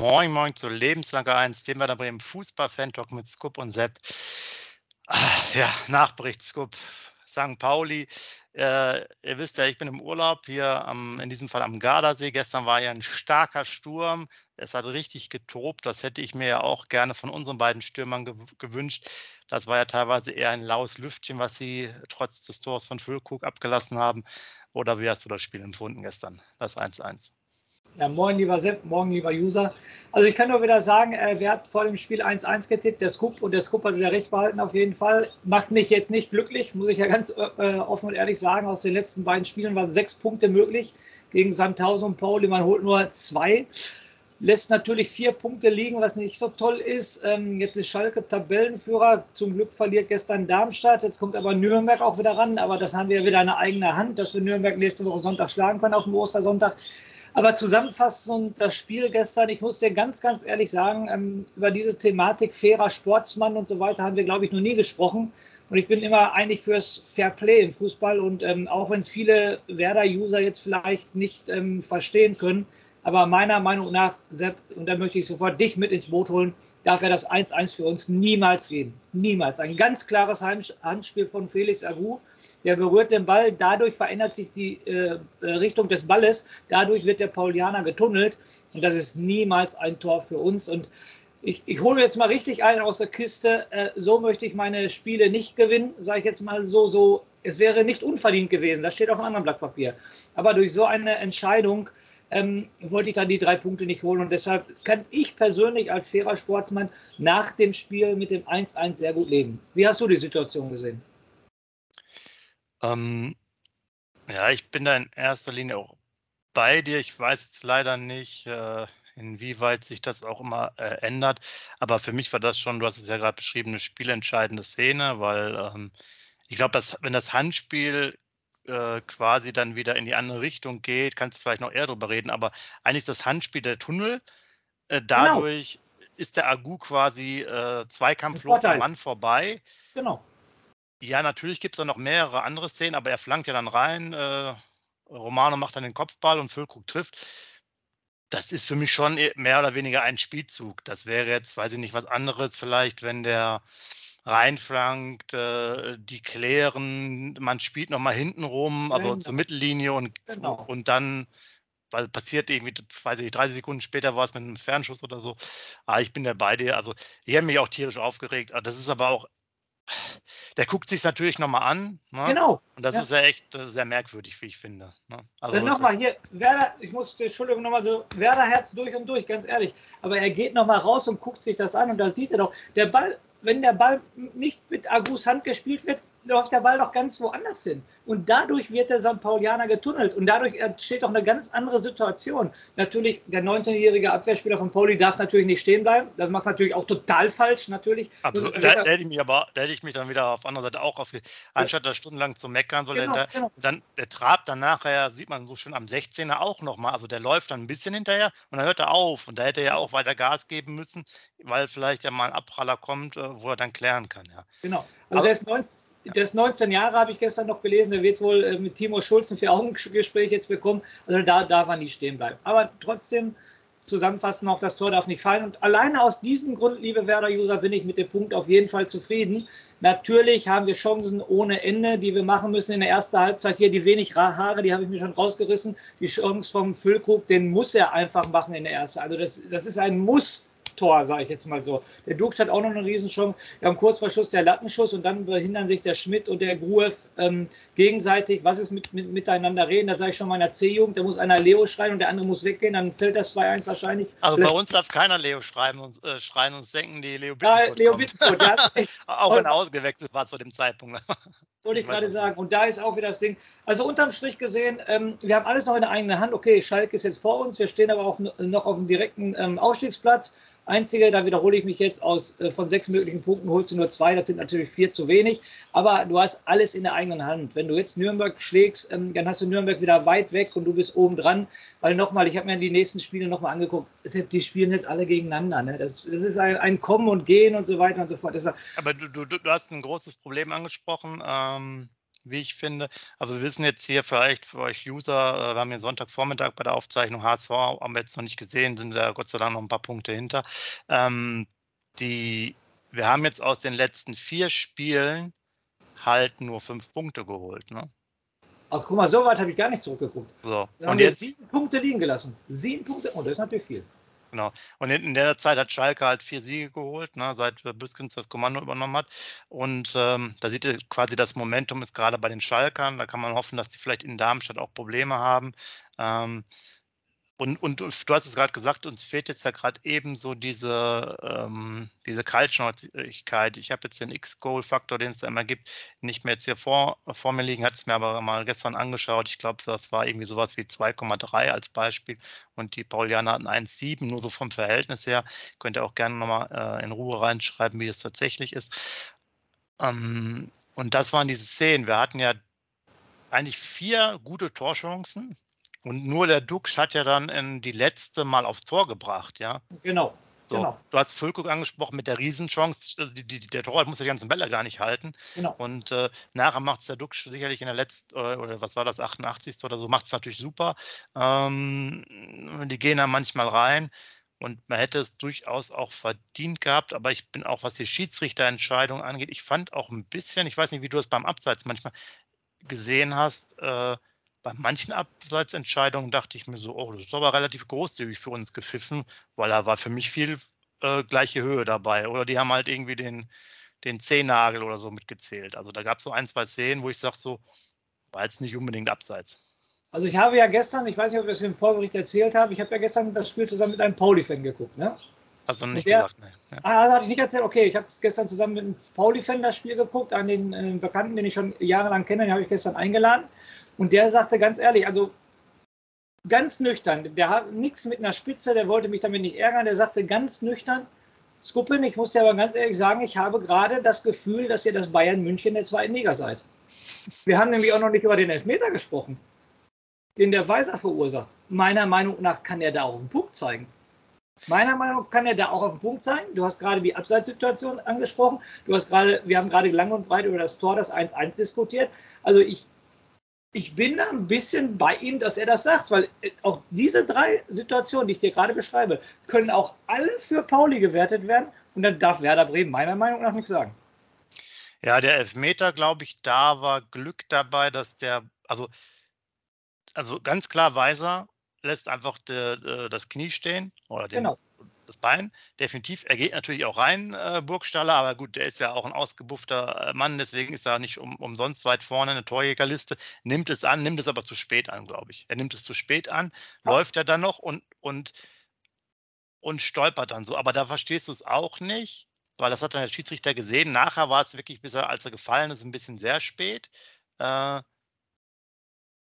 Moin, moin zu Lebenslanger 1, dem wir da Bremen Fußball-Fan-Talk mit Scoop und Sepp. Ah, ja, Nachbericht Scoop. St. Pauli. Äh, ihr wisst ja, ich bin im Urlaub hier am, in diesem Fall am Gardasee. Gestern war ja ein starker Sturm. Es hat richtig getobt. Das hätte ich mir ja auch gerne von unseren beiden Stürmern gew gewünscht. Das war ja teilweise eher ein laues Lüftchen, was sie trotz des Tors von Füllkrug abgelassen haben. Oder wie hast du das Spiel empfunden gestern, das 1-1? Ja, moin, lieber Sepp, morgen, lieber User. Also ich kann nur wieder sagen, äh, wer hat vor dem Spiel 1-1 getippt? Der Scoop und der Scoop hat wieder recht behalten auf jeden Fall. Macht mich jetzt nicht glücklich, muss ich ja ganz äh, offen und ehrlich sagen. Aus den letzten beiden Spielen waren sechs Punkte möglich gegen Sandhausen und Pauli. Man holt nur zwei. Lässt natürlich vier Punkte liegen, was nicht so toll ist. Ähm, jetzt ist Schalke Tabellenführer. Zum Glück verliert gestern Darmstadt. Jetzt kommt aber Nürnberg auch wieder ran. Aber das haben wir wieder eine eigene Hand, dass wir Nürnberg nächste Woche Sonntag schlagen können auf dem Ostersonntag. Aber zusammenfassend das Spiel gestern, ich muss dir ganz, ganz ehrlich sagen, ähm, über diese Thematik fairer Sportsmann und so weiter haben wir, glaube ich, noch nie gesprochen. Und ich bin immer eigentlich fürs Fair Play im Fußball. Und ähm, auch wenn es viele Werder-User jetzt vielleicht nicht ähm, verstehen können, aber meiner Meinung nach, Sepp, und da möchte ich sofort dich mit ins Boot holen, darf er das 1-1 für uns niemals geben. Niemals. Ein ganz klares Handspiel von Felix Agu. Der berührt den Ball, dadurch verändert sich die äh, Richtung des Balles, dadurch wird der Paulianer getunnelt und das ist niemals ein Tor für uns. Und ich, ich hole jetzt mal richtig ein aus der Kiste. Äh, so möchte ich meine Spiele nicht gewinnen, sage ich jetzt mal so. so. Es wäre nicht unverdient gewesen, das steht auf einem anderen Blatt Papier. Aber durch so eine Entscheidung ähm, wollte ich dann die drei Punkte nicht holen. Und deshalb kann ich persönlich als fairer Sportsmann nach dem Spiel mit dem 1-1 sehr gut leben. Wie hast du die Situation gesehen? Ähm, ja, ich bin da in erster Linie auch bei dir. Ich weiß jetzt leider nicht, äh, inwieweit sich das auch immer äh, ändert. Aber für mich war das schon, du hast es ja gerade beschrieben, eine spielentscheidende Szene, weil ähm, ich glaube, wenn das Handspiel äh, quasi dann wieder in die andere Richtung geht, kannst du vielleicht noch eher darüber reden, aber eigentlich ist das Handspiel der Tunnel. Äh, genau. dadurch genau. ist der Agu quasi äh, zweikampflos am Mann vorbei. Genau. Ja, natürlich gibt es da noch mehrere andere Szenen, aber er flankt ja dann rein. Äh, Romano macht dann den Kopfball und Füllkrug trifft. Das ist für mich schon e, mehr oder weniger ein Spielzug. Das wäre jetzt, weiß ich nicht, was anderes vielleicht, wenn der reinflankt, äh, die klären, man spielt nochmal hinten rum, also genau. zur Mittellinie und, genau. und dann weil passiert irgendwie, weiß ich nicht, 30 Sekunden später war es mit einem Fernschuss oder so. Ah, ich bin da bei dir. Also, ich habe mich auch tierisch aufgeregt. Ah, das ist aber auch, der guckt sich natürlich nochmal an. Ne? Genau. Und das ja. ist ja echt, das ist sehr merkwürdig, wie ich finde. Ne? Also, nochmal hier, Werder, ich muss, Entschuldigung, nochmal so, Werder Herz durch und durch, ganz ehrlich. Aber er geht nochmal raus und guckt sich das an und da sieht er doch, der Ball wenn der Ball nicht mit Agus Hand gespielt wird, läuft der Ball doch ganz woanders hin. Und dadurch wird der St. Paulianer getunnelt. Und dadurch entsteht doch eine ganz andere Situation. Natürlich, der 19-jährige Abwehrspieler von Pauli darf natürlich nicht stehen bleiben. Das macht natürlich auch total falsch, natürlich. Absolut. Da, da, hätte ich mich aber, da hätte ich mich dann wieder auf anderer Seite auch auf, anstatt da stundenlang zu meckern, soll genau, der, genau. dann, der trabt dann nachher, sieht man so schön am 16er auch nochmal. Also der läuft dann ein bisschen hinterher und dann hört er auf. Und da hätte er ja auch weiter Gas geben müssen, weil vielleicht ja mal ein Abpraller kommt, äh, wo er dann klären kann. Ja. Genau. Also der ist, 19, der ist 19 Jahre, habe ich gestern noch gelesen. Der wird wohl äh, mit Timo Schulz ein Vier-Augen-Gespräch jetzt bekommen. Also da darf er nicht stehen bleiben. Aber trotzdem zusammenfassen, auch das Tor darf nicht fallen. Und alleine aus diesem Grund, liebe Werder-User, bin ich mit dem Punkt auf jeden Fall zufrieden. Natürlich haben wir Chancen ohne Ende, die wir machen müssen in der ersten Halbzeit. Hier die wenig Haare, die habe ich mir schon rausgerissen. Die Chance vom Füllkrug, den muss er einfach machen in der ersten. Also das, das ist ein Muss Tor, sage ich jetzt mal so. Der Dux hat auch noch eine Riesenchance. Wir haben kurz vor Schluss der Lattenschuss und dann behindern sich der Schmidt und der Gruev ähm, gegenseitig. Was ist mit, mit miteinander reden? Da sage ich schon meiner C-Jugend, da muss einer Leo schreien und der andere muss weggehen, dann fällt das 2-1 wahrscheinlich. Also Vielleicht bei uns darf keiner Leo schreiben und, äh, schreien und denken, die Leo Bittencourt Ja, Leo Bittencourt, auch wenn er ausgewechselt war zu dem Zeitpunkt. Wollte ich gerade sagen. Und da ist auch wieder das Ding. Also unterm Strich gesehen, ähm, wir haben alles noch in der eigenen Hand. Okay, Schalke ist jetzt vor uns. Wir stehen aber auch noch auf dem direkten ähm, Aufstiegsplatz. Einzige, da wiederhole ich mich jetzt aus, äh, von sechs möglichen Punkten holst du nur zwei. Das sind natürlich vier zu wenig. Aber du hast alles in der eigenen Hand. Wenn du jetzt Nürnberg schlägst, ähm, dann hast du Nürnberg wieder weit weg und du bist oben dran. Weil nochmal, ich habe mir die nächsten Spiele nochmal angeguckt. Die spielen jetzt alle gegeneinander. Ne? Das, das, ist ein, ein, Kommen und Gehen und so weiter und so fort. Aber du, du, du hast ein großes Problem angesprochen. Ähm wie ich finde. Also wir wissen jetzt hier vielleicht für euch User, äh, wir haben hier Sonntagvormittag bei der Aufzeichnung HSV, haben wir jetzt noch nicht gesehen, sind da Gott sei Dank noch ein paar Punkte hinter. Ähm, die, wir haben jetzt aus den letzten vier Spielen halt nur fünf Punkte geholt. Ne? Ach, guck mal, so weit habe ich gar nicht zurückgeguckt. So. Haben Und wir jetzt, sieben Punkte liegen gelassen. Sieben Punkte, und das ist natürlich viel. Genau. Und in, der Zeit hat Schalke halt vier Siege geholt, ne, seit äh, Büskens das Kommando übernommen hat. Und ähm, da sieht ihr quasi, das Momentum ist gerade bei den Schalkern. Da kann man hoffen, dass die vielleicht in Darmstadt auch Probleme haben. Ähm, und, und du hast es gerade gesagt, uns fehlt jetzt ja gerade eben so diese, ähm, diese Kaltschnäuzigkeit. Ich habe jetzt den X-Goal-Faktor, den es da immer gibt, nicht mehr jetzt hier vor, vor mir liegen, hat es mir aber mal gestern angeschaut. Ich glaube, das war irgendwie sowas wie 2,3 als Beispiel und die Paulianer hatten 1,7, nur so vom Verhältnis her. Könnt ihr auch gerne nochmal äh, in Ruhe reinschreiben, wie es tatsächlich ist. Ähm, und das waren diese Szenen. Wir hatten ja eigentlich vier gute Torchancen und nur der Dux hat ja dann in die letzte Mal aufs Tor gebracht, ja. Genau. So, Genau. Du hast Füllkrug angesprochen mit der Riesenchance. Also die, die, der Torwart muss die ganzen Bälle gar nicht halten. Genau. Und äh, nachher macht es der Dux sicherlich in der letzten, äh, oder was war das, 88. oder so, macht es natürlich super. Ähm, die gehen da manchmal rein. Und man hätte es durchaus auch verdient gehabt, aber ich bin auch, was die Schiedsrichterentscheidung angeht, ich fand auch ein bisschen, ich weiß nicht, wie du es beim Abseits manchmal gesehen hast, äh, bei manchen Abseitsentscheidungen dachte ich mir so, oh, das ist aber relativ großzügig für uns gepfiffen, weil da war für mich viel äh, gleiche Höhe dabei. Oder die haben halt irgendwie den, den Zehennagel oder so mitgezählt. Also da gab es so ein, zwei Szenen, wo ich sage, so, war jetzt nicht unbedingt abseits. Also ich habe ja gestern, ich weiß nicht, ob ich das im Vorbericht erzählt habe, ich habe ja gestern das Spiel zusammen mit einem Pauli-Fan geguckt, ne? Hast du noch nicht der- gesagt, ne? Ja. Ah, das hatte ich nicht erzählt. Okay, ich habe gestern zusammen mit einem Pauli-Fan das Spiel geguckt, an den äh, Bekannten, den ich schon jahrelang kenne, den habe ich gestern eingeladen. Und der sagte ganz ehrlich, also ganz nüchtern, der hat nichts mit einer Spitze, der wollte mich damit nicht ärgern, der sagte ganz nüchtern, Skuppen, ich muss dir aber ganz ehrlich sagen, ich habe gerade das Gefühl, dass ihr das Bayern München der zweiten Liga seid. Wir haben nämlich auch noch nicht über den Elfmeter gesprochen, den der Weiser verursacht. Meiner Meinung nach kann er da auch einen Punkt zeigen. Meiner Meinung nach kann er da auch auf den Punkt sein. Du hast gerade die Abseitssituation angesprochen. Du hast gerade, wir haben gerade lang und breit über das Tor, das 1-1 diskutiert. Also ich, ich bin da ein bisschen bei ihm, dass er das sagt, weil äh, auch diese drei Situationen, die ich dir gerade beschreibe, können auch alle für Pauli gewertet werden. Und dann darf Werder Bremen meiner Meinung nach nichts sagen. Ja, der Elfmeter, glaube ich, da war Glück dabei, dass der, also, also ganz klar Weiser lässt einfach de, de, das Knie stehen oder den, Genau. Das Bein. Definitiv. Er geht natürlich auch rein, äh, Burgstaller, aber gut, der ist ja auch ein ausgebuffter äh, Mann, deswegen ist er nicht um, umsonst weit vorne in der Torjägerliste. Nimmt es an, nimmt es aber zu spät an, glaube ich. Er nimmt es zu spät an, Ja. läuft er dann noch und, und, und stolpert dann so. Aber da verstehst du es auch nicht, weil das hat dann der Schiedsrichter gesehen. Nachher war es wirklich, bis er, als er gefallen ist, ein bisschen sehr spät. Äh,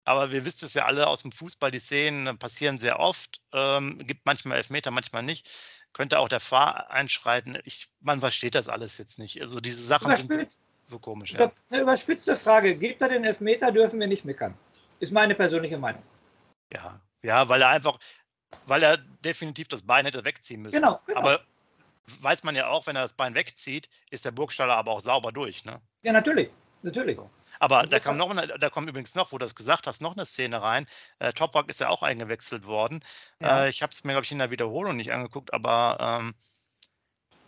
aber wir wissen es ja alle aus dem Fußball, die Szenen äh, passieren sehr oft. Ähm, gibt manchmal Elfmeter, manchmal nicht. Könnte auch der Fahr einschreiten. Ich, man versteht das alles jetzt nicht. Also diese Sachen sind so, so komisch. Ja. eine überspitzte Frage. Gibt er den Elfmeter, dürfen wir nicht meckern. Ist meine persönliche Meinung. ja, ja, weil er einfach, weil er definitiv das Bein hätte wegziehen müssen. Genau, genau. Aber weiß man ja auch, wenn er das Bein wegzieht, ist der Burgstaller aber auch sauber durch. Ne? Ja, natürlich. Natürlich. Aber da kam noch da kommt übrigens noch, wo du das gesagt hast, noch eine Szene rein. Äh, Toprak ist ja auch eingewechselt worden. Ja. Äh, ich habe es mir, glaube ich, in der Wiederholung nicht angeguckt, aber ähm,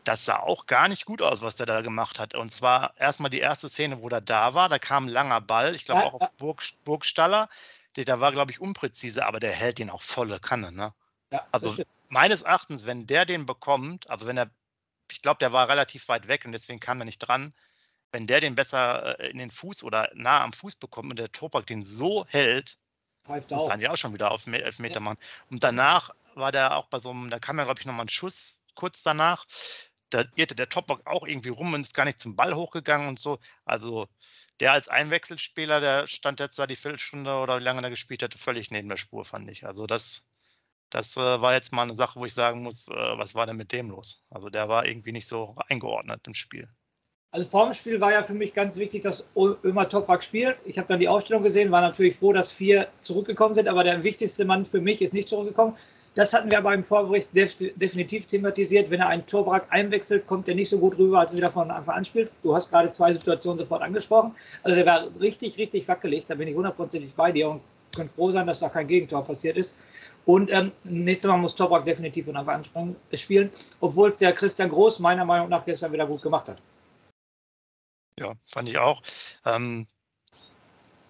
das sah auch gar nicht gut aus, was der da gemacht hat. Und zwar erstmal die erste Szene, wo der da war. Da kam ein langer Ball, ich glaube auch auf. Burg, Burgstaller. Der, der war, glaube ich, unpräzise, aber der hält ihn auch volle Kanne. Ne? Ja, Also meines Erachtens, wenn der den bekommt, also wenn er, ich glaube, der war relativ weit weg und deswegen kam er nicht dran. Wenn der den besser äh, in den Fuß oder nah am Fuß bekommt und der Topak den so hält, Pfeift auch. dann ja auch schon wieder auf Me- Elfmeter machen. Und danach war der auch bei so einem, da kam ja, glaube ich, nochmal ein Schuss kurz danach. Da irrte der Topak auch irgendwie rum und ist gar nicht zum Ball hochgegangen und so. Also der als Einwechselspieler, der stand jetzt da die Viertelstunde oder wie lange er gespielt hatte, völlig neben der Spur, fand ich. Also das, das äh, war jetzt mal eine Sache, wo ich sagen muss, äh, was war denn mit dem los? Also der war irgendwie nicht so eingeordnet im Spiel. Also vor dem Spiel war ja für mich ganz wichtig, dass Ömer Toprak spielt. Ich habe dann die Ausstellung gesehen, war natürlich froh, dass vier zurückgekommen sind, aber der wichtigste Mann für mich ist nicht zurückgekommen. Das hatten wir beim Vorbericht def definitiv thematisiert. Wenn er einen Torbrack einwechselt, kommt er nicht so gut rüber, als er wieder von Anfang an spielt. Du hast gerade zwei Situationen sofort angesprochen. Also der war richtig, richtig wackelig. Da bin ich hundertprozentig bei dir und können froh sein, dass da kein Gegentor passiert ist. Und ähm, nächstes Mal muss Toprak definitiv von Anfang an spielen, obwohl es der Christian Groß meiner Meinung nach gestern wieder gut gemacht hat. Ja, fand ich auch. Ähm,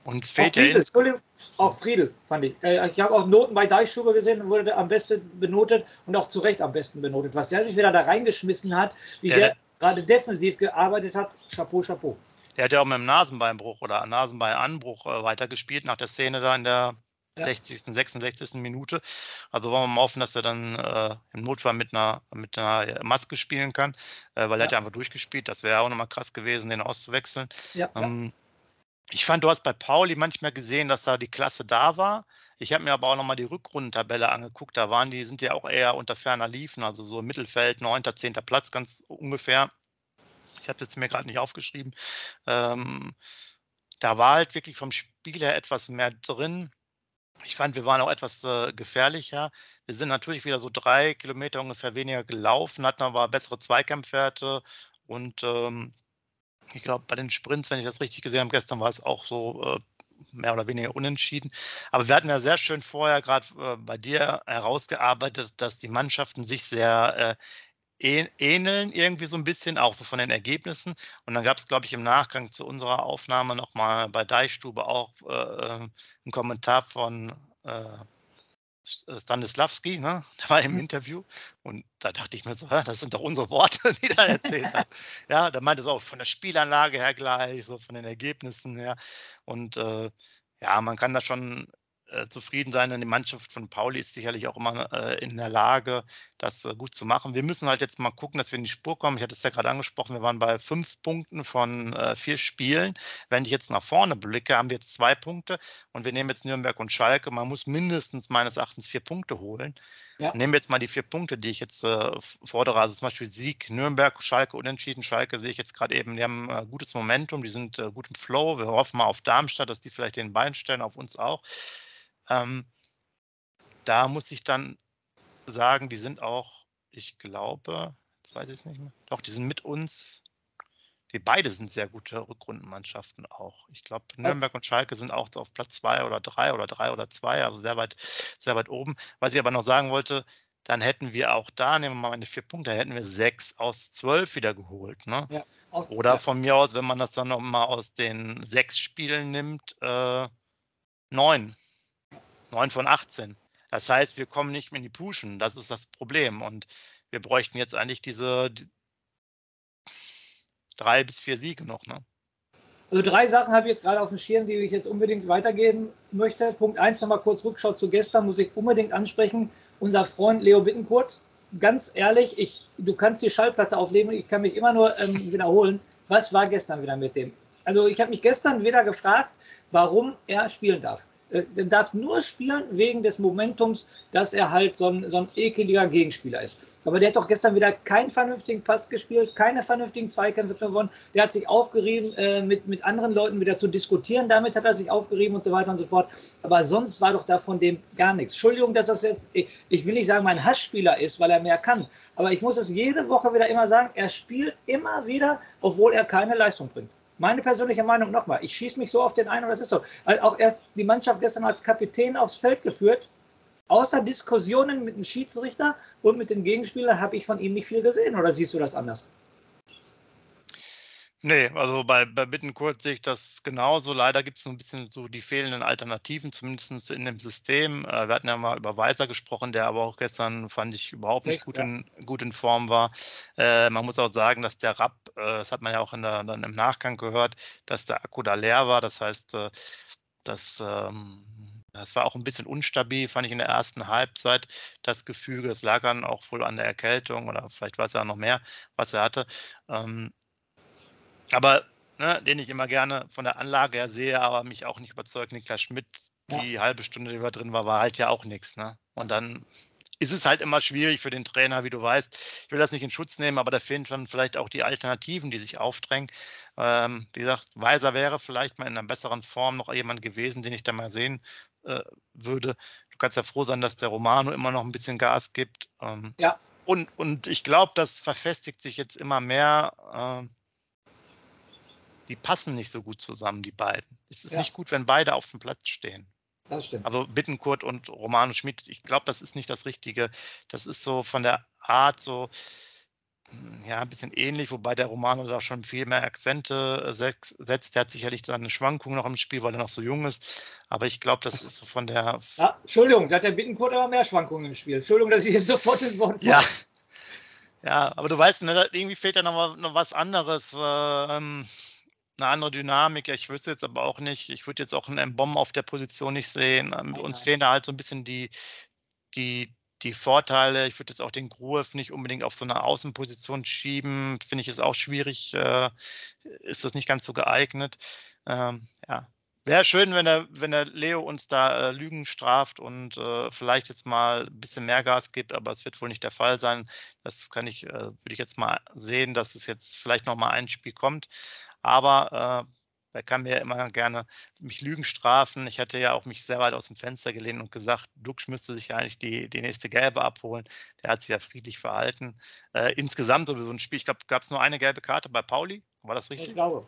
uns fehlt auch Friedel, ja. Ins auch Friedel, fand ich. Äh, ich habe auch Noten bei Deichschuber gesehen und wurde am besten benotet und auch zu Recht am besten benotet. Was der sich wieder da reingeschmissen hat, wie ja, der gerade defensiv gearbeitet hat, Chapeau, Chapeau. Der hat ja auch mit dem Nasenbeinbruch oder Nasenbeinanbruch äh, weitergespielt nach der Szene da in der ja. 60., 66. Minute. Also wollen wir mal hoffen, dass er dann äh, im Notfall mit einer, mit einer Maske spielen kann, äh, weil er hat ja einfach durchgespielt. Das wäre auch nochmal krass gewesen, den auszuwechseln. Ja, ähm, ich fand, du hast bei Pauli manchmal gesehen, dass da die Klasse da war. Ich habe mir aber auch nochmal die Rückrundentabelle angeguckt. Da waren die, sind ja auch eher unter ferner Liefen, also so im Mittelfeld, 9., 10. Platz ganz ungefähr. Ich hatte es mir gerade nicht aufgeschrieben. Ähm, da war halt wirklich vom Spiel her etwas mehr drin. Ich fand, wir waren auch etwas äh, gefährlicher. Wir sind natürlich wieder so drei Kilometer ungefähr weniger gelaufen, hatten aber bessere Zweikampfwerte und ähm, ich glaube, bei den Sprints, wenn ich das richtig gesehen habe, gestern war es auch so äh, mehr oder weniger unentschieden. Aber wir hatten ja sehr schön vorher gerade äh, bei dir herausgearbeitet, dass die Mannschaften sich sehr äh, ähneln, irgendwie so ein bisschen, auch so von den Ergebnissen. Und dann gab es, glaube ich, im Nachgang zu unserer Aufnahme nochmal bei Deichstube auch äh, äh, einen Kommentar von äh, äh, Stanislavski, ne? der war im mhm. Interview und da dachte ich mir so, das sind doch unsere Worte, die er erzählt hat. ja, da meinte es auch von der Spielanlage her gleich, so von den Ergebnissen her und äh, ja, man kann da schon äh, zufrieden sein. Und die Mannschaft von Pauli ist sicherlich auch immer äh, in der Lage, das äh, gut zu machen. Wir müssen halt jetzt mal gucken, dass wir in die Spur kommen. Ich hatte es ja gerade angesprochen, wir waren bei fünf Punkten von äh, vier Spielen. Wenn ich jetzt nach vorne blicke, haben wir jetzt zwei Punkte und wir nehmen jetzt Nürnberg und Schalke. Man muss mindestens meines Erachtens vier Punkte holen. Ja. Nehmen wir jetzt mal die vier Punkte, die ich jetzt äh, fordere, also zum Beispiel Sieg, Nürnberg, Schalke, Unentschieden. Schalke sehe ich jetzt gerade eben, die haben gutes Momentum, die sind gut im Flow. Wir hoffen mal auf Darmstadt, dass die vielleicht den Bein stellen, auf uns auch. Ähm, da muss ich dann sagen, die sind auch, ich glaube, jetzt weiß ich es nicht mehr, doch, die sind mit uns, die beide sind sehr gute Rückrundenmannschaften auch. Ich glaube, Nürnberg und Schalke sind auch auf Platz zwei oder drei oder drei oder zwei, also sehr weit, sehr weit oben. Was ich aber noch sagen wollte, dann hätten wir auch da, nehmen wir mal meine vier Punkte, hätten wir sechs aus zwölf wieder geholt. Ne? Ja, Oder von mir aus, wenn man das dann nochmal aus den sechs Spielen nimmt, äh, neun. 9 von 18. Das heißt, wir kommen nicht mehr in die Puschen. Das ist das Problem. Und wir bräuchten jetzt eigentlich diese drei bis vier Siege noch. Ne? Also drei Sachen habe ich jetzt gerade auf dem Schirm, die ich jetzt unbedingt weitergeben möchte. Punkt 1 nochmal kurz Rückschau zu gestern, muss ich unbedingt ansprechen. Unser Freund Leo Bittenkurt, ganz ehrlich, ich, du kannst die Schallplatte auflegen, ich kann mich immer nur ähm, wiederholen. Was war gestern wieder mit dem? Also ich habe mich gestern wieder gefragt, warum er spielen darf. Äh, er darf nur spielen wegen des Momentums, dass er halt so ein, so ein ekeliger Gegenspieler ist. Aber der hat doch gestern wieder keinen vernünftigen Pass gespielt, keine vernünftigen Zweikämpfe gewonnen. Der hat sich aufgerieben, äh, mit, mit anderen Leuten wieder zu diskutieren. Damit hat er sich aufgerieben und so weiter und so fort. Aber sonst war doch da von dem gar nichts. Entschuldigung, dass das jetzt, ich, ich will nicht sagen, mein Hassspieler ist, weil er mehr kann. Aber ich muss es jede Woche wieder immer sagen, er spielt immer wieder, obwohl er keine Leistung bringt. Meine persönliche Meinung nochmal, ich schieße mich so auf den einen und das ist so. Also auch erst die Mannschaft gestern als Kapitän aufs Feld geführt. Außer Diskussionen mit dem Schiedsrichter und mit den Gegenspielern habe ich von ihm nicht viel gesehen. Oder siehst du das anders? Nee, also bei, bei Bittenkurt sehe ich das genauso. Leider gibt es so ein bisschen so die fehlenden Alternativen, zumindest in dem System. Äh, wir hatten ja mal über Weiser gesprochen, der aber auch gestern, fand ich, überhaupt nicht gut, in, gut in Form war. Äh, man muss auch sagen, dass der Rapp, äh, das hat man ja auch in der, dann im Nachgang gehört, dass der Akku da leer war. Das heißt, äh, dass. Ähm, das war auch ein bisschen unstabil, fand ich in der ersten Halbzeit das Gefühl. Das lag dann auch wohl an der Erkältung oder vielleicht war es ja noch mehr, was er hatte. Ähm, aber ne, den ich immer gerne von der Anlage her sehe, aber mich auch nicht überzeugt, Niklas Schmidt, die ja. halbe Stunde, die wir drin war, war halt ja auch nichts. Ne? Und dann ist es halt immer schwierig für den Trainer, wie du weißt. Ich will das nicht in Schutz nehmen, aber da fehlen dann vielleicht auch die Alternativen, die sich aufdrängen. Ähm, wie gesagt, Weiser wäre vielleicht mal in einer besseren Form noch jemand gewesen, den ich da mal sehen äh, würde. du kannst ja froh sein, dass der Romano immer noch ein bisschen Gas gibt. Ähm, ja. Und, und ich glaube, das verfestigt sich jetzt immer mehr. Äh, die passen nicht so gut zusammen, die beiden. Es ist ja. nicht gut, wenn beide auf dem Platz stehen. Das stimmt. Also Bittenkurt und Romano Schmidt, ich glaube, das ist nicht das Richtige. Das ist so von der Art so, ja, ein bisschen ähnlich, wobei der Romano da schon viel mehr Akzente äh, setzt. Der hat sicherlich seine Schwankungen noch im Spiel, weil er noch so jung ist. Aber ich glaube, das ist so von der. Ja, Entschuldigung, da hat der Bittenkurt aber mehr Schwankungen im Spiel. Entschuldigung, dass ich jetzt sofort ins Wort Ja. Ja, aber du weißt, ne, irgendwie fehlt da noch, noch was anderes. Ähm, eine andere Dynamik. Ich wüsste jetzt aber auch nicht, ich würde jetzt auch einen Bomb auf der Position nicht sehen. Ähm, uns fehlen da halt so ein bisschen die, die, die Vorteile. Ich würde jetzt auch den Gruev nicht unbedingt auf so eine Außenposition schieben. Finde ich es auch schwierig. Äh, ist das nicht ganz so geeignet. Ähm, ja. Wäre schön, wenn der, wenn der Leo uns da äh, Lügen straft und äh, vielleicht jetzt mal ein bisschen mehr Gas gibt, aber es wird wohl nicht der Fall sein. Das kann ich, äh, würde ich jetzt mal sehen, dass es jetzt vielleicht noch mal ein Spiel kommt. Aber äh, er kann mir immer gerne mich Lügen strafen. Ich hatte ja auch mich sehr weit aus dem Fenster gelehnt und gesagt, Dux müsste sich eigentlich die, die nächste Gelbe abholen. Der hat sich ja friedlich verhalten. Äh, insgesamt sowieso ein Spiel. Ich glaube, gab es nur eine gelbe Karte bei Pauli. War das richtig? Ich glaube.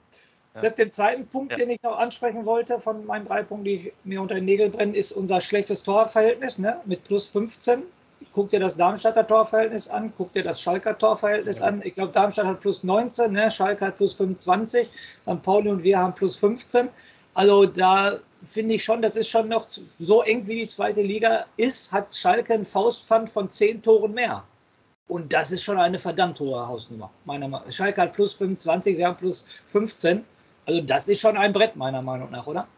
Ja. Sepp, den zweiten Punkt, ja. den ich noch ansprechen wollte von meinen drei Punkten, die mir unter den Nägeln brennen, ist unser schlechtes Torverhältnis ne? mit plus 15 guck dir das Darmstadter Torverhältnis an, guck dir das Schalker Torverhältnis ja. an. Ich glaube, Darmstadt hat plus 19, ne? Schalke hat plus 25, St. Pauli und wir haben plus 15. Also da finde ich schon, das ist schon noch so eng wie die zweite Liga ist, hat Schalke ein Faustpfand von 10 Toren mehr. Und das ist schon eine verdammt hohe Hausnummer. Meiner Meinung. Schalke hat plus 25, wir haben plus 15. Also das ist schon ein Brett, meiner Meinung nach, oder?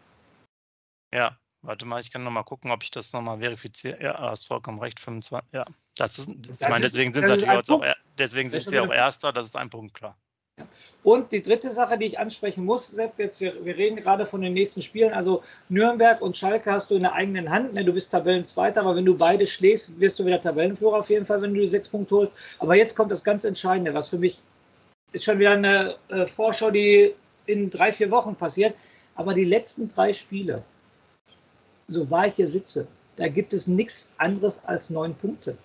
Ja, Warte mal, ich kann noch mal gucken, ob ich das noch mal verifiziere. Ja, hast vollkommen recht, 25. Ja, das ist, ich das meine, deswegen sind, sie auch, deswegen sind sie auch Erster, das ist ein Punkt, klar. Und die dritte Sache, die ich ansprechen muss, Sepp, jetzt, wir, wir, reden gerade von den nächsten Spielen. Also Nürnberg und Schalke hast du in der eigenen Hand. Ne? Du bist Tabellenzweiter, aber wenn du beide schlägst, wirst du wieder Tabellenführer auf jeden Fall, wenn du die sechs Punkte holst. Aber jetzt kommt das ganz Entscheidende, was für mich ist schon wieder eine äh, Vorschau, die in drei, vier Wochen passiert. Aber die letzten drei Spiele, so wahr ich hier sitze, da gibt es nichts anderes als neun Punkte.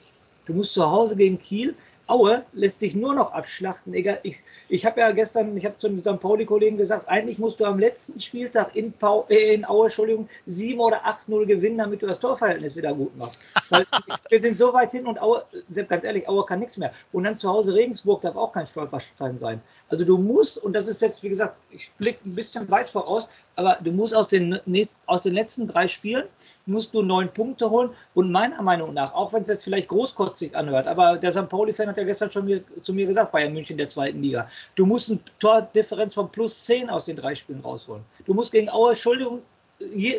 Du musst zu Hause gegen Kiel Aue lässt sich nur noch abschlachten. Egal, ich, ich habe ja gestern, ich habe zu den St. Pauli-Kollegen gesagt, eigentlich musst du am letzten Spieltag in, Pau, äh, in Aue, Entschuldigung, 7 oder 8-0 gewinnen, damit du das Torverhältnis wieder gut machst. Weil wir sind so weit hin und Aue, ganz ehrlich, Aue kann nichts mehr. Und dann zu Hause Regensburg darf auch kein Stolperstein sein. Also du musst, und das ist jetzt, wie gesagt, ich blicke ein bisschen weit voraus, aber du musst aus den, aus den letzten drei Spielen, musst du neun Punkte holen und meiner Meinung nach, auch wenn es jetzt vielleicht großkotzig anhört, aber der St. Pauli-Fan hat ja gestern schon mir, zu mir gesagt, Bayern München der zweiten Liga, du musst eine Tordifferenz von plus zehn aus den drei Spielen rausholen. Du musst gegen Aue, Entschuldigung, je,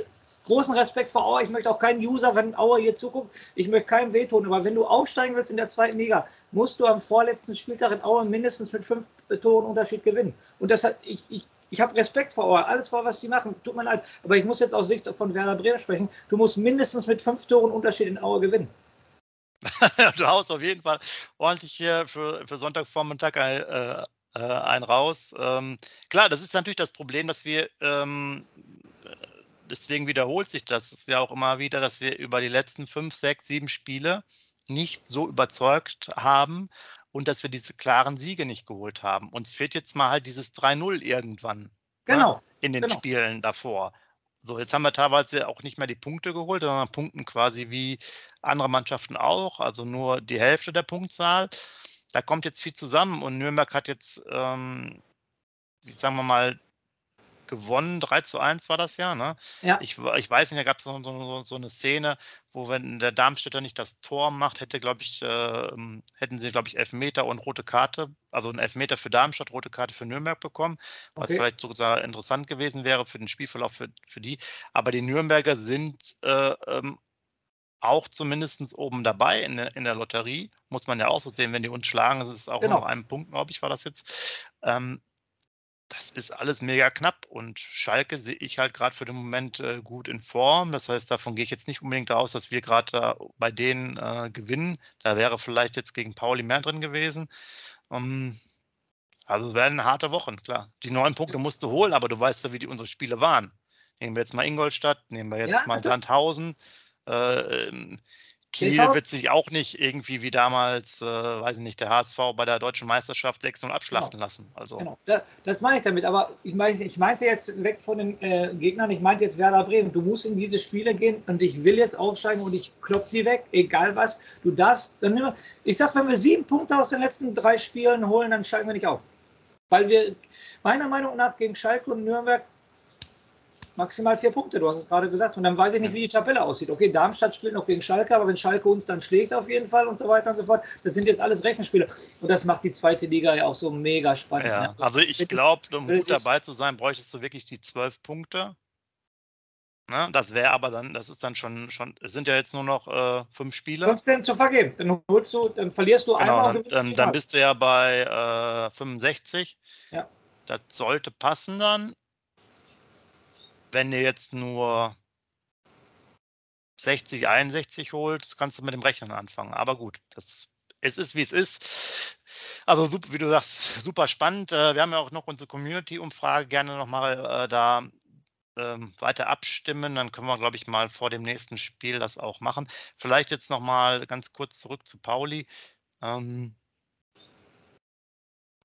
großen Respekt vor Aue. Ich möchte auch keinen User, wenn Aue hier zuguckt, ich möchte keinem wehtun. Aber wenn du aufsteigen willst in der zweiten Liga, musst du am vorletzten Spieltag in Aue mindestens mit fünf Toren Unterschied gewinnen. Und das hat, ich, ich ich habe Respekt vor Auer, alles vor, was die machen, tut mir leid. Aber ich muss jetzt aus Sicht von Werder Bremen sprechen. Du musst mindestens mit fünf Toren Unterschied in Auer gewinnen. du haust auf jeden Fall ordentlich hier für, für Sonntagvormittag ein, äh, äh, ein raus. Ähm, klar, das ist natürlich das Problem, dass wir, ähm, deswegen wiederholt sich das ja auch immer wieder, dass wir über die letzten fünf, sechs, sieben Spiele nicht so überzeugt haben und dass wir diese klaren Siege nicht geholt haben. Uns fehlt jetzt mal halt dieses 3-0 irgendwann. Ne, genau. Ne, in den genau. Spielen davor. So, jetzt haben wir teilweise auch nicht mehr die Punkte geholt, sondern punkten quasi wie andere Mannschaften auch, also nur die Hälfte der Punktzahl. Da kommt jetzt viel zusammen und Nürnberg hat jetzt, ähm, ich sagen wir mal, gewonnen. 3 zu 1 war das ja. Ne? ja. Ich, ich weiß nicht, da gab es so, so, so, eine Szene, wo wenn der Darmstädter nicht das Tor macht, hätte, glaube ich, äh, hätten sie, glaube ich, Elfmeter und rote Karte, also ein Elfmeter für Darmstadt, rote Karte für Nürnberg bekommen, was okay. vielleicht sogar interessant gewesen wäre für den Spielverlauf für, für die. Aber die Nürnberger sind äh, ähm, auch zumindest oben dabei in der, in der Lotterie. Muss man ja auch so sehen, wenn die uns schlagen, ist es auch genau. noch ein Punkt, glaube ich, war das jetzt. Ähm, das ist alles mega knapp und Schalke sehe ich halt gerade für den Moment äh, gut in Form. Das heißt, davon gehe ich jetzt nicht unbedingt aus, dass wir gerade bei denen äh, gewinnen. Da wäre vielleicht jetzt gegen Pauli mehr drin gewesen. Um, ähm, also es werden harte Wochen, klar. Die neun Punkte musst du holen, aber du weißt ja, wie die unsere Spiele waren. Nehmen wir jetzt mal Ingolstadt, nehmen wir jetzt ja, mal Sandhausen. Äh, Kiel wird sich auch nicht irgendwie wie damals, äh, weiß ich nicht, der HSV bei der deutschen Meisterschaft 6-0 abschlachten genau. lassen. Also. Genau, das meine ich damit. Aber ich, meine, ich meinte jetzt weg von den äh, Gegnern, ich meinte jetzt Werder Bremen. Du musst in diese Spiele gehen und ich will jetzt aufsteigen und ich klopfe die weg, egal was. Du darfst, dann nimm, ich sag, wenn wir sieben Punkte aus den letzten drei Spielen holen, dann steigen wir nicht auf. Weil wir meiner Meinung nach gegen Schalke und Nürnberg maximal vier Punkte, du hast es gerade gesagt. Und dann weiß ich nicht, wie die Tabelle aussieht. Okay, Darmstadt spielt noch gegen Schalke, aber wenn Schalke uns dann schlägt auf jeden Fall und so weiter und so fort, das sind jetzt alles Rechenspiele. Und das macht die zweite Liga ja auch so mega spannend. Ja, ne? also ich glaube, um gut dabei zu sein, bräuchtest du wirklich die zwölf Punkte. Ne? Das wäre aber dann, das ist dann schon, schon, es sind ja jetzt nur noch äh, fünf Spiele. 15 zu vergeben. Dann holst du, dann verlierst du genau, einmal. Dann, dann, dann, bist du ja bei äh, 65. Ja. Das sollte passen dann wenn ihr jetzt nur 60, 61 holt, kannst du mit dem Rechnen anfangen. Aber gut, das, es ist, wie es ist. Also, wie du sagst, super spannend. Äh, wir haben ja auch noch unsere Community-Umfrage. Gerne nochmal äh, da ähm, weiter abstimmen. Dann können wir, glaube ich, mal vor dem nächsten Spiel das auch machen. Vielleicht jetzt nochmal ganz kurz zurück zu Pauli. Ähm,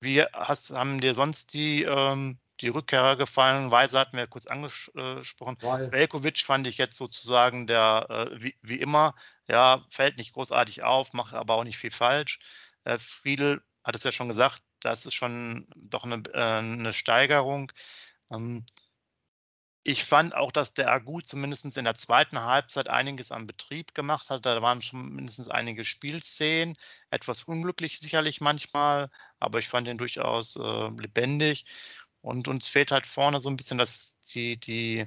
wie hast, haben dir sonst die ähm, die Rückkehrer gefallen. Weise hatten wir kurz angesprochen. Velkovic fand ich jetzt sozusagen der, äh, wie, wie, immer, ja, fällt nicht großartig auf, macht aber auch nicht viel falsch. Äh, Friedel hat es ja schon gesagt, das ist schon doch eine, äh, eine Steigerung. Ähm, ich fand auch, dass der Agu zumindest in der zweiten Halbzeit einiges am Betrieb gemacht hat. Da waren schon mindestens einige Spielszenen. Etwas unglücklich sicherlich manchmal, aber ich fand ihn durchaus äh, lebendig. Und uns fehlt halt vorne so ein bisschen das, die, die,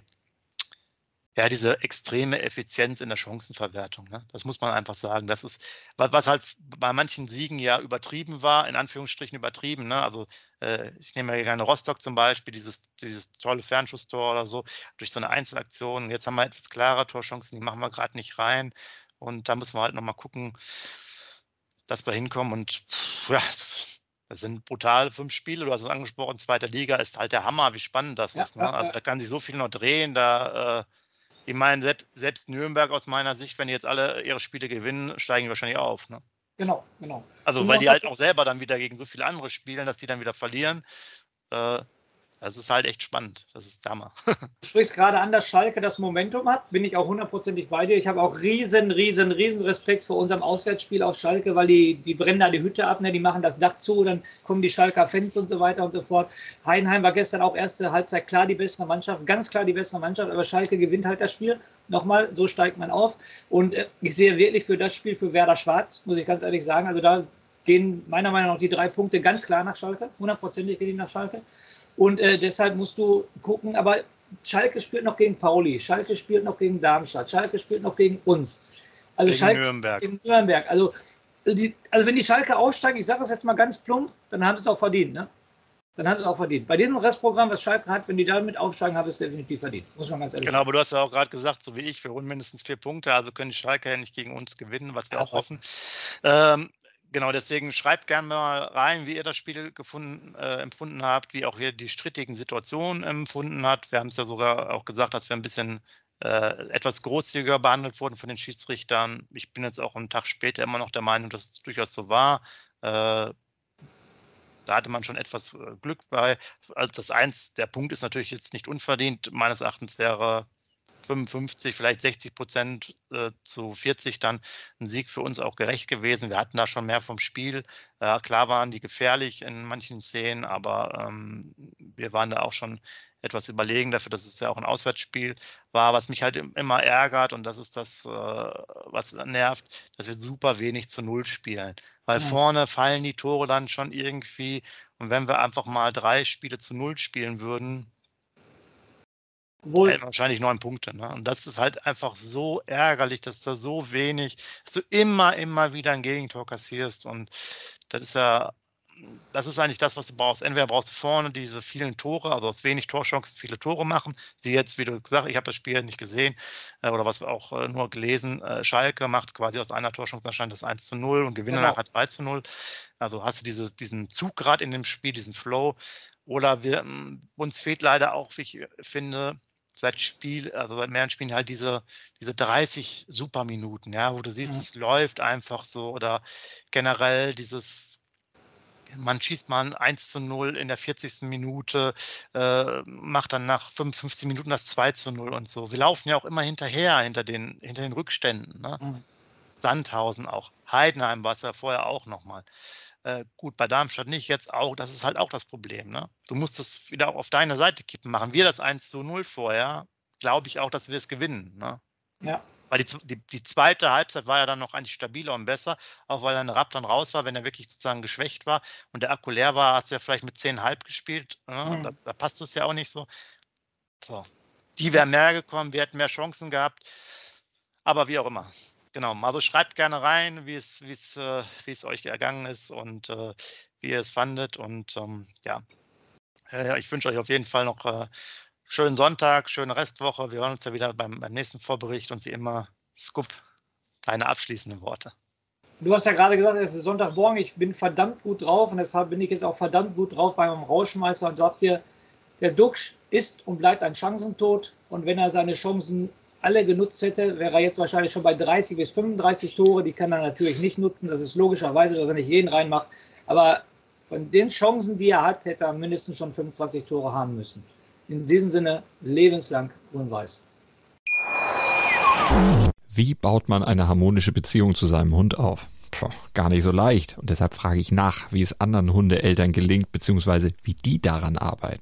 ja, diese extreme Effizienz in der Chancenverwertung. Ne? Das muss man einfach sagen. Das ist, was, was, halt bei manchen Siegen ja übertrieben war, in Anführungsstrichen übertrieben. Ne? Also äh, ich nehme ja gerne Rostock zum Beispiel, dieses, dieses tolle Fernschusstor oder so, durch so eine Einzelaktion. Jetzt haben wir etwas klarer Torchancen, die machen wir gerade nicht rein. Und da müssen wir halt nochmal gucken, dass wir hinkommen. Und ja, das sind brutal fünf Spiele, du hast es angesprochen, zweite Liga ist halt der Hammer, wie spannend das ja, ist. Ne? Ja, also da kann sich so viel noch drehen. Da, äh, ich meine, selbst Nürnberg aus meiner Sicht, wenn die jetzt alle ihre Spiele gewinnen, steigen die wahrscheinlich auf. Ne? Genau, genau. Also weil die halt auch selber dann wieder gegen so viele andere spielen, dass die dann wieder verlieren. Äh, das ist halt echt spannend. Das ist Hammer. Du sprichst gerade an, dass Schalke das Momentum hat. Bin ich auch hundertprozentig bei dir. Ich habe auch riesen, riesen, riesen Respekt vor unserem Auswärtsspiel auf Schalke, weil die, die brennen da die Hütte ab, ne? die machen das Dach zu, dann kommen die Schalker Fans und so weiter und so fort. Heidenheim war gestern auch erste Halbzeit klar die bessere Mannschaft, ganz klar die bessere Mannschaft, aber Schalke gewinnt halt das Spiel. Nochmal, so steigt man auf. Und äh, ich sehe wirklich für das Spiel für Werder Schwarz, muss ich ganz ehrlich sagen, also da gehen meiner Meinung nach die drei Punkte ganz klar nach Schalke. Hundertprozentig gehen die nach Schalke. Und äh, deshalb musst du gucken, aber Schalke spielt noch gegen Pauli, Schalke spielt noch gegen Darmstadt, Schalke spielt noch gegen uns. Also gegen Schalke Nürnberg. gegen Nürnberg. Also, die, also wenn die Schalke aussteigen, ich sage das jetzt mal ganz plump, dann haben sie es auch verdient. Ne? Dann haben sie es auch verdient. Bei diesem Restprogramm, was Schalke hat, wenn die damit aufsteigen, haben sie es definitiv verdient. Muss man ganz ehrlich genau, sagen. aber du hast ja auch gerade gesagt, so wie ich, wir holen mindestens vier Punkte, also können die Schalke ja nicht gegen uns gewinnen, was wir ja, auch hoffen. Ähm, Genau, deswegen schreibt gerne mal rein, wie ihr das Spiel gefunden, äh, empfunden habt, wie auch ihr die strittigen Situationen empfunden habt. Wir haben es ja sogar auch gesagt, dass wir ein bisschen äh, etwas großzügiger behandelt wurden von den Schiedsrichtern. Ich bin jetzt auch einen Tag später immer noch der Meinung, dass es durchaus so war. Äh, da hatte man schon etwas äh, Glück bei. Also das eins, der Punkt ist natürlich jetzt nicht unverdient. Meines Erachtens wäre 55, vielleicht 60 Prozent äh, zu 40 dann ein Sieg für uns auch gerecht gewesen. Wir hatten da schon mehr vom Spiel. Äh, klar waren die gefährlich in manchen Szenen, aber ähm, wir waren da auch schon etwas überlegen dafür, dass es ja auch ein Auswärtsspiel war, was mich halt immer ärgert und das ist das, äh, was nervt, dass wir super wenig zu Null spielen. Weil ja. vorne fallen die Tore dann schon irgendwie und wenn wir einfach mal drei Spiele zu Null spielen würden, wohl wahrscheinlich neun Punkte. Ne? Und das ist halt einfach so ärgerlich, dass da so wenig, dass du immer, immer wieder ein Gegentor kassierst. Und das ist ja, das ist eigentlich das, was du brauchst. Entweder brauchst du vorne diese vielen Tore, also aus wenig Torchancen viele Tore machen. Sie jetzt, wie du gesagt hast, ich habe das Spiel nicht gesehen äh, oder was wir auch äh, nur gelesen. Äh, Schalke macht quasi aus einer Torchance anscheinend das 1 zu 0 und gewinnt genau. nachher 3 zu 0. Also hast du diese, diesen Zug gerade in dem Spiel, diesen Flow. Oder wir, uns fehlt leider auch, wie ich finde, seit Spiel, also seit mehreren Spielen halt diese, diese 30 Superminuten, ja, wo du siehst, mhm. es läuft einfach so oder generell dieses man schießt mal ein 1 zu 0 in der 40. Minute, äh, macht dann nach 55 Minuten das 2 zu 0 und so. Wir laufen ja auch immer hinterher, hinter den, hinter den Rückständen. Ne? Mhm. Sandhausen auch. Heidenheim war es ja vorher auch nochmal. Äh, gut, bei Darmstadt nicht, jetzt auch. Das ist halt auch das Problem. Ne? Du musst es wieder auf deine Seite kippen. Machen wir das 1 zu 0 vorher, glaube ich auch, dass wir es gewinnen. Ne? Ja. Weil die, die, die, zweite Halbzeit war ja dann noch eigentlich stabiler und besser, auch weil dann Rapp dann raus war, wenn er wirklich sozusagen geschwächt war und der Akku leer war, hast du ja vielleicht mit 10,5 gespielt. Ne? Mhm. Da, da, passt es ja auch nicht so. so. Die wären mehr gekommen, wir hätten mehr Chancen gehabt. Aber wie auch immer. Genau, also schreibt gerne rein, wie es, wie es, äh, wie es euch ergangen ist und äh, wie ihr es fandet. Und ähm, ja, äh, ich wünsche euch auf jeden Fall noch äh, schönen Sonntag, schöne Restwoche. Wir hören uns ja wieder beim, beim nächsten Vorbericht und wie immer, Scoop, deine abschließenden Worte. Du hast ja gerade gesagt, es ist Sonntagmorgen, ich bin verdammt gut drauf und deshalb bin ich jetzt auch verdammt gut drauf beim Rauschmeister und sag dir, der Duxch ist und bleibt ein Chancentod und wenn er seine Chancen alle genutzt hätte, wäre er jetzt wahrscheinlich schon bei 30 bis 35 Tore. Die kann er natürlich nicht nutzen. Das ist logischerweise, dass er nicht jeden reinmacht. Aber von den Chancen, die er hat, hätte er mindestens schon 25 Tore haben müssen. In diesem Sinne lebenslang grün-weiß. Wie baut man eine harmonische Beziehung zu seinem Hund auf? Puh, gar nicht so leicht. Und deshalb frage ich nach, wie es anderen Hundeeltern gelingt, beziehungsweise wie die daran arbeiten.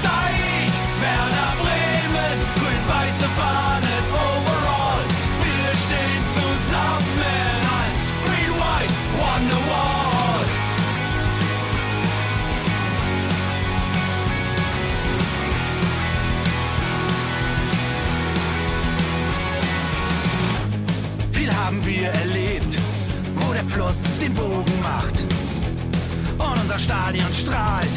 Haben wir erlebt, wo der Fluss den Bogen macht und unser Stadion strahlt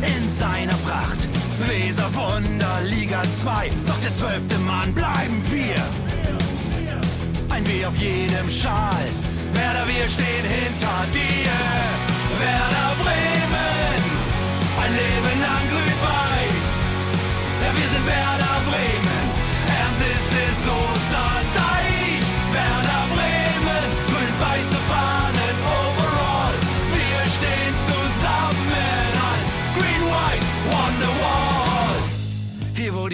in seiner Pracht. Weser Wunder, Liga 2, doch der zwölfte Mann bleiben wir. Ein W auf jedem Schal, Werder, wir stehen hinter dir. Werder Bremen, ein Leben lang grün-weiß. Ja, wir sind Werder Bremen,